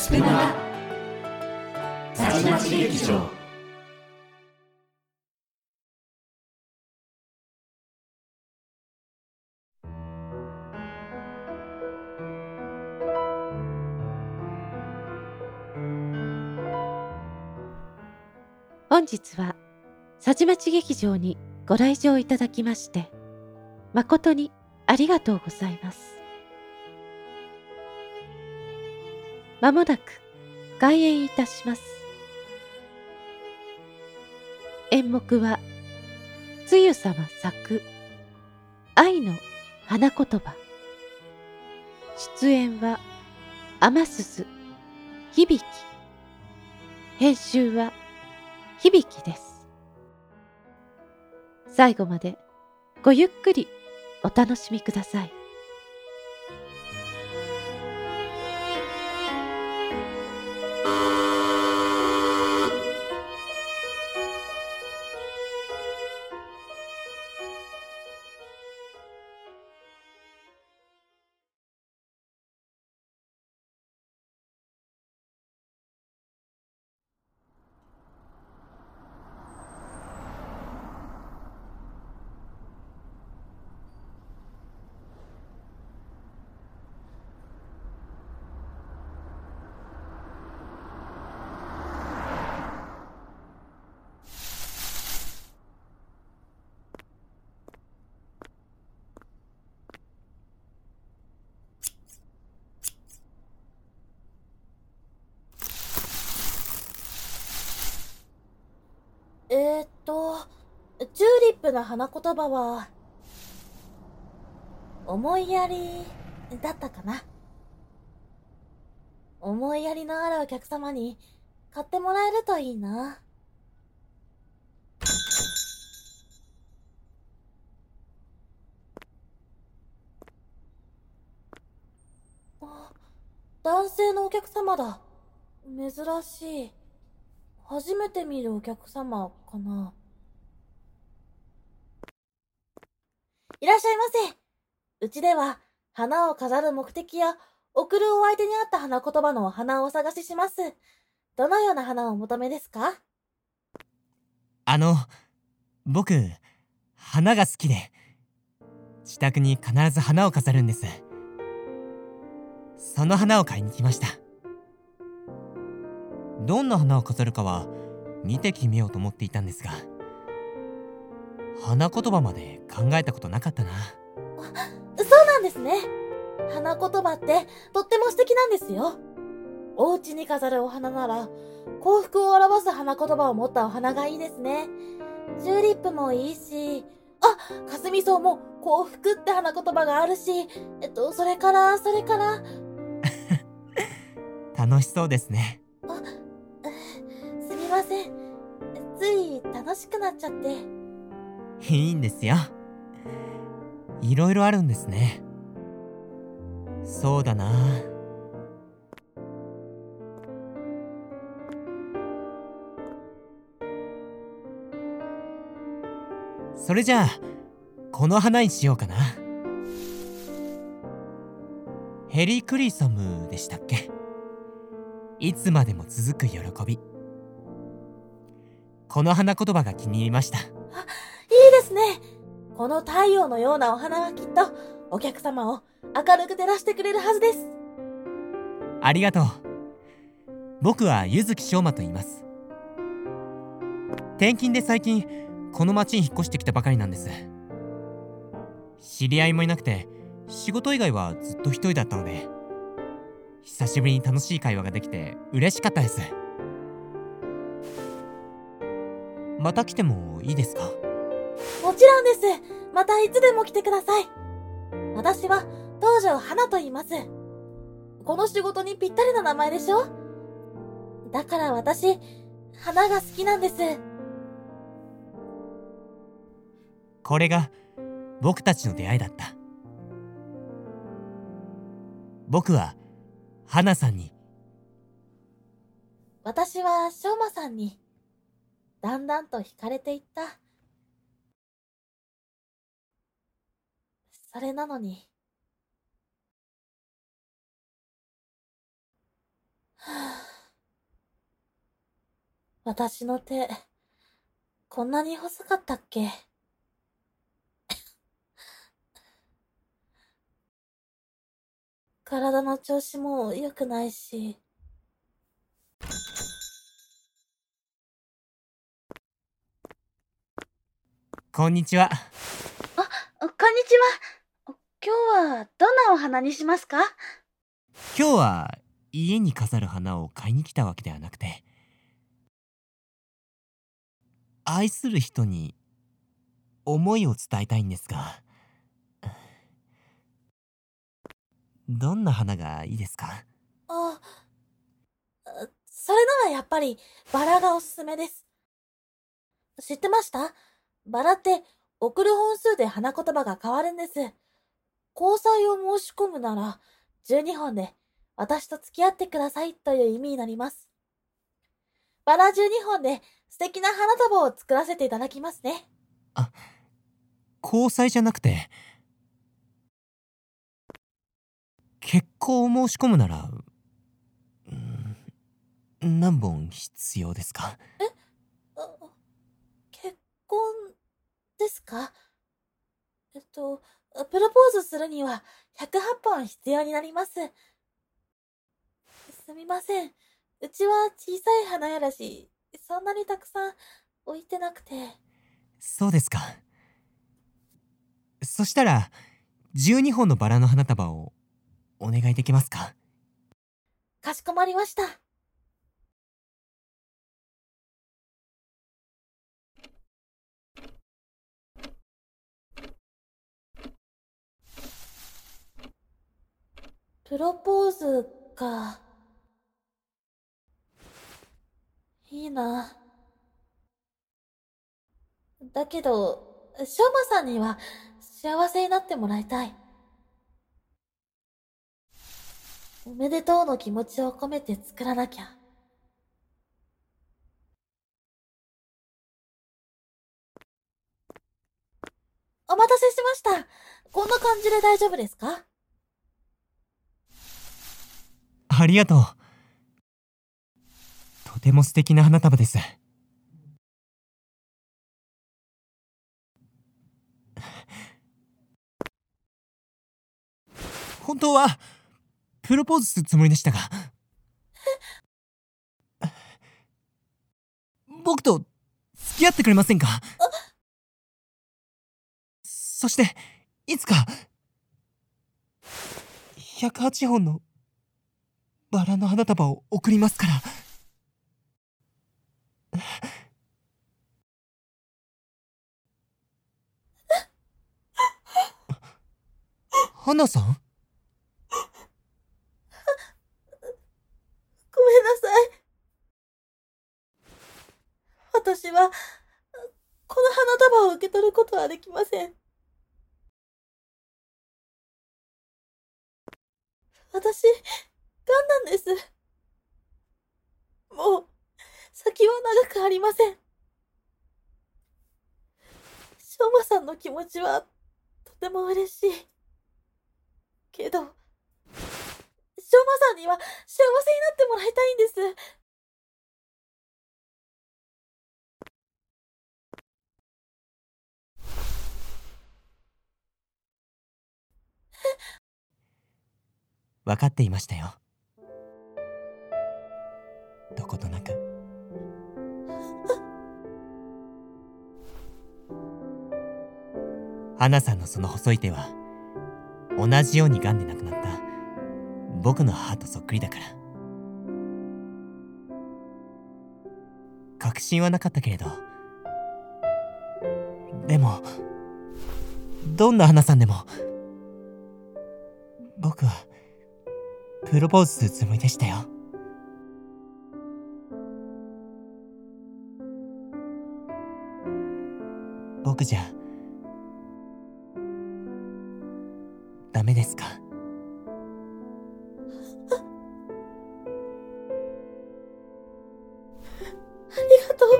スプマさちまち劇場。本日はさちまち劇場にご来場いただきまして誠にありがとうございます。まもなく開演いたします。演目はつゆ様作愛の花言葉。出演は天鈴響。編集は響です。最後までごゆっくりお楽しみください。チューリップの花言葉は、思いやりだったかな。思いやりのあるお客様に買ってもらえるといいな。あ男性のお客様だ。珍しい。初めて見るお客様かな。いらっしゃいませ。うちでは、花を飾る目的や、送るお相手に合った花言葉のお花をお探しします。どのような花をお求めですか？あの、僕、花が好きで、自宅に必ず花を飾るんです。その花を買いに来ました。どんな花を飾るかは見て決めようと思っていたんですが花言葉まで考えたことなかったなそうなんですね花言葉ってとっても素敵なんですよお家に飾るお花なら幸福を表す花言葉を持ったお花がいいですねチューリップもいいしあ、かすみ草も幸福って花言葉があるし、えっと、それから、それから。楽しそうですね。あ、ません。つい楽しくなっちゃって。いいんですよ。いろいろあるんですね。そうだな。それじゃあ、この花にしようかな。ヘリクリサムでしたっけ？いつまでも続く喜び。この花言葉が気に入りました。あ、いいですね。この太陽のようなお花はきっとお客様を明るく照らしてくれるはずです。ありがとう。僕は柚木翔馬と言います。転勤で最近この町に引っ越してきたばかりなんです。知り合いもいなくて仕事以外はずっと一人だったので久しぶりに楽しい会話ができて嬉しかったです。また来てもいいですか？もちろんです。またいつでも来てください。私は東條花と言います。この仕事にぴったりな名前でしょ？だから私、花が好きなんです。これが僕たちの出会いだった。僕は花さんに。私はしょうまさんに。だんだんと惹かれていった。それなのに。私の手、こんなに細かったっけ？体の調子も良くないし。こんにちはこんにちは。今日はどんなお花にしますか？今日は家に飾る花を買いに来たわけではなくて愛する人に思いを伝えたいんですがどんな花がいいですか？あ、それならやっぱりバラがおすすめです。知ってました？バラって送る本数で花言葉が変わるんです。交際を申し込むなら12本で私と付き合ってくださいという意味になります。バラ12本で素敵な花束を作らせていただきますね。交際じゃなくて結婚を申し込むならうん何本必要ですか？あ結婚ですか？えっと、プロポーズするには108本必要になります。すみません。うちは小さい花やらし、そんなにたくさん置いてなくて。そうですかそしたら12本のバラの花束をお願いできますか？かしこまりました。プロポーズか。いいな。だけど、しょうまさんには幸せになってもらいたい。おめでとうの気持ちを込めて作らなきゃ。お待たせしました。こんな感じで大丈夫ですか？ありがとう。とても素敵な花束です。本当はプロポーズするつもりでしたが。僕と付き合ってくれませんか？そしていつか108本のバラの花束を送りますから花さん？ごめんなさい。私は、この花束を受け取ることはできません。私、ガンなんです。もう、先は長くありません。しょうまさんの気持ちは、とても嬉しい。けど、しょうまさんには幸せになってもらいたいんです。分かっていましたよどことなく。花さんのその細い手は同じように癌で亡くなった。僕の母とそっくりだから。確信はなかったけれど。でもどんな花さんでも僕はプロポーズするつもりでしたよ。僕じゃダメですか？ありがとう。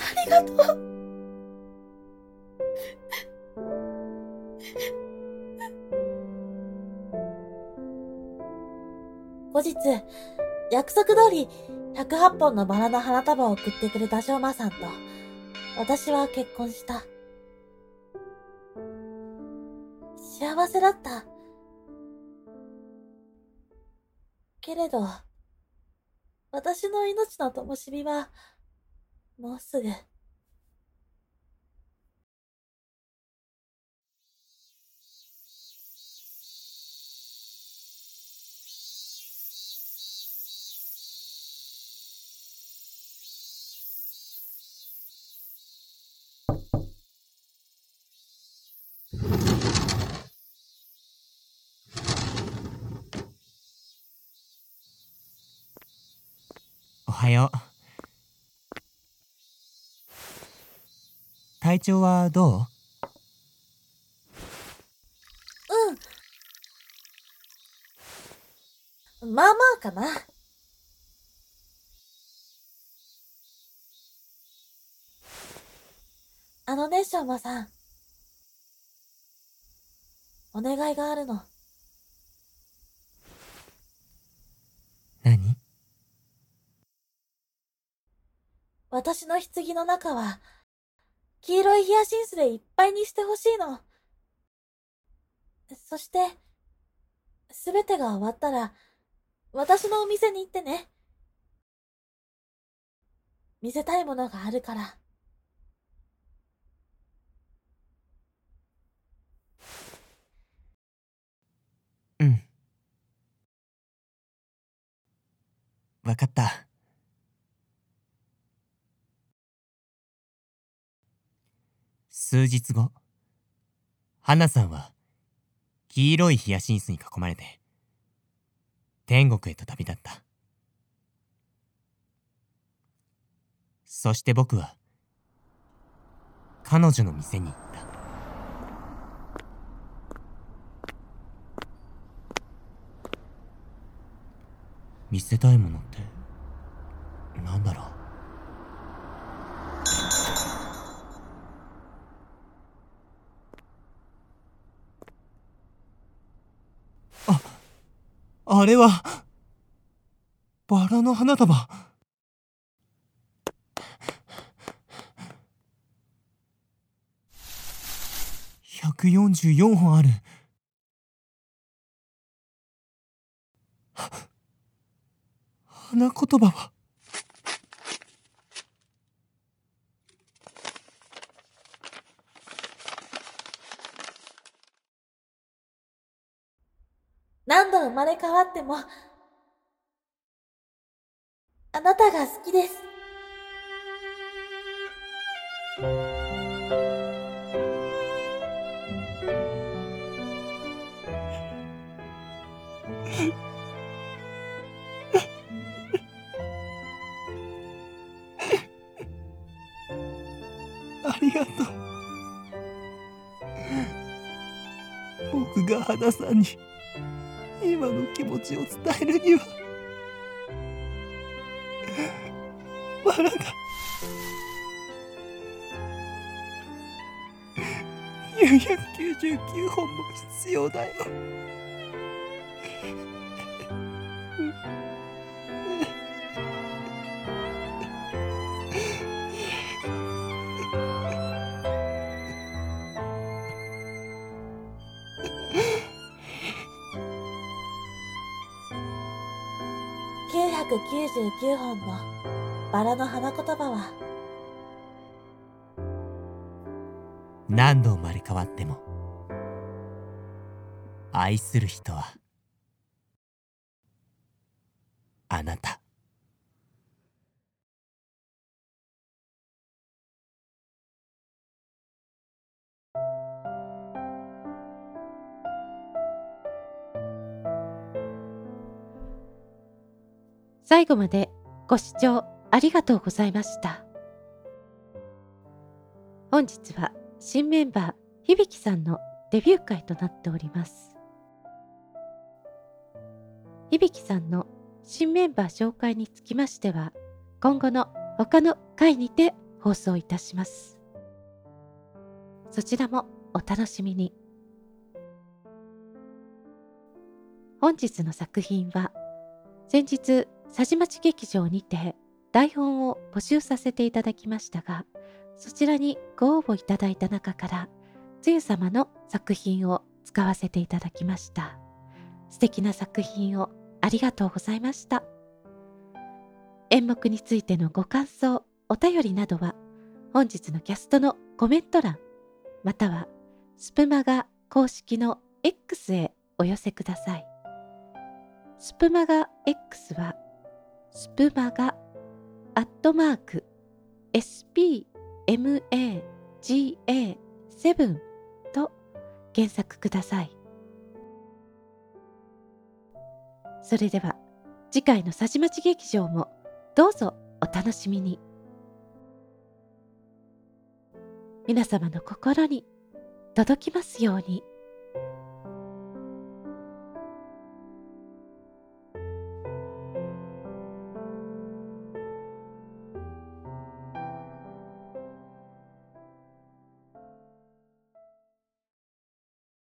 ありがとう後日。約束通り108本のバラの花束を送ってくれた昌馬さんと、私は結婚した。幸せだった。けれど、私の命の灯火は、もうすぐ、はよう。体調はどう？うん。まあまあかな。あのねしょうまさん。お願いがあるの何私の棺の中は、黄色いヒヤシンスでいっぱいにしてほしいの。そして、すべてが終わったら、私のお店に行ってね。見せたいものがあるから。うん。わかった。数日後、花さんは黄色いヒヤシンスに囲まれて天国へと旅立った。そして僕は彼女の店に行った。見せたいものって何だろう？あれは、バラの花束。144本ある。花言葉は？まれ変わっても、あなたが好きです。ありがとう。僕が花さんに。今の気持ちを伝えるにはバラが999本も必要だよ。99本のバラの花言葉は？何度生まれ変わっても愛する人はあなた。最後までご視聴ありがとうございました。本日は新メンバー響さんのデビュー会となっております。響さんの新メンバー紹介につきましては、今後の他の回にて放送いたします。そちらもお楽しみに。本日の作品は先日佐治町劇場にて台本を募集させていただきましたが、そちらにご応募いただいた中から、つゆ様の作品を使わせていただきました。素敵な作品をありがとうございました。演目についてのご感想、お便りなどは、本日のキャストのコメント欄、またはスプマガ公式の X へお寄せください。スプマガ X は、スプマガアットマーク SPMAGA7 と検索ください。それでは次回の佐治町劇場もどうぞお楽しみに。皆様の心に届きますように。